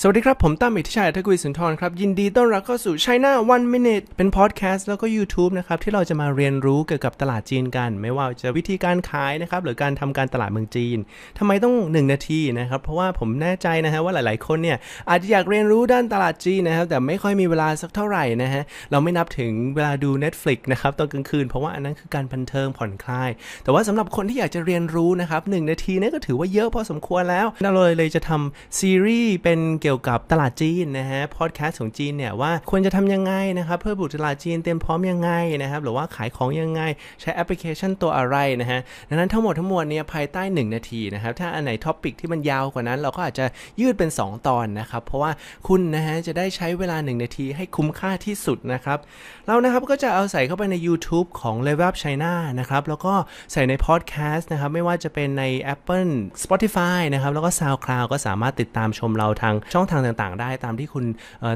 สวัสดีครับ ผมตั้มอิทธิชัยทักวิสุนทรครับ ยินดีต้อนรับเข้าสู่ China One Minute เป็นพอดแคสต์แล้วก็ YouTube นะครับ ที่เราจะมาเรียนรู้เกี่ยวกับตลาดจีนกัน ไม่ว่าจะวิธีการขายนะครับ หรือการทำการตลาดเมืองจีนทำไมต้อง 1 นาทีนะครับ เพราะว่าผมแน่ใจนะฮะว่าหลายๆ คนเนี่ย อาจจะอยากเรียนรู้ด้านตลาดจีนนะครับ แต่ไม่ค่อยมีเวลาสักเท่าไหร่นะฮะเราไม่นับถึงเวลาดู Netflix นะครับตอนกลางคืนเพราะว่าอันนั้นคือการบันเทิงผ่อนคลาย แต่ว่าสำหรับคนที่อยากจะเรียนรู้นะครับหนาทีนี่ก็ถือว่าเยอะพอสมควรแล้วเราเลยเลยจะทำซีรีส์เป็นกี่ยวกับตลาดจีนนะฮะพอดแคสต์ของจีนเนี่ยว่าควรจะทำยังไงนะครับเพื่อบุกตลาดจีนเตรียมพร้อมยังไงนะครับหรือว่าขายของยังไงใช้แอปพลิเคชันตัวอะไรนะฮะดังนั้นทั้งหมดทั้งมวลเนี่ยภายใต้ 1 นาทีนะครับถ้าอันไหน topic ที่มันยาวกว่านั้น เราก็อาจจะยืดเป็น 2 ตอนนะครับเพราะว่าคุณนะฮะจะได้ใช้เวลา 1 นาทีให้คุ้มค่าที่สุดนะครับเรานะครับก็จะเอาใส่เข้าไปใน YouTube ของ Level Up China นะครับแล้วก็ใส่ในพอดแคสต์นะครับไม่ว่าจะเป็นใน Apple Spotify นะครับแล้วก็ SoundCloud ก็สามารถติดตามชมเราทางชช่องทางต่างๆ ได้ตามที่คุณ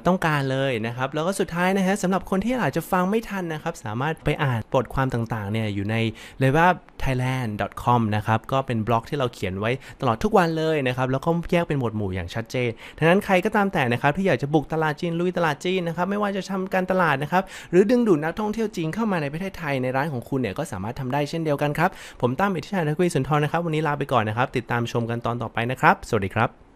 ต้องการเลยนะครับ แล้วก็สุดท้ายนะฮะสำหรับคนที่อาจจะฟังไม่ทันนะครับ สามารถไปอ่านบทความต่างๆเนี่ยอยู่ใน l e v e l thailand.com นะครับ ก็เป็นบล็อกที่เราเขียนไว้ตลอดทุกวันเลยนะครับ แล้วก็แยกเป็นหมวดหมู่อย่างชัดเจนดังนั้นใครก็ตามแต่นะครับที่อยากจะบุกตลาดจีนลุยตลาดจีนนะครับ ไม่ว่าจะทำการตลาดนะครับ หรือดึงดูดนักท่องเที่ยวจีนเข้ามาในประเทศไทยในร้านของคุณเนี่ยก็สามารถทำได้เช่นเดียวกันครับ ผมตั้มอิทธิชัยนักวิสุนทรนะครับ วันนี้ลาไปก่อนนะครับ ติดตามชมกันตอนต่อไปนะครับ สวัสดีครับ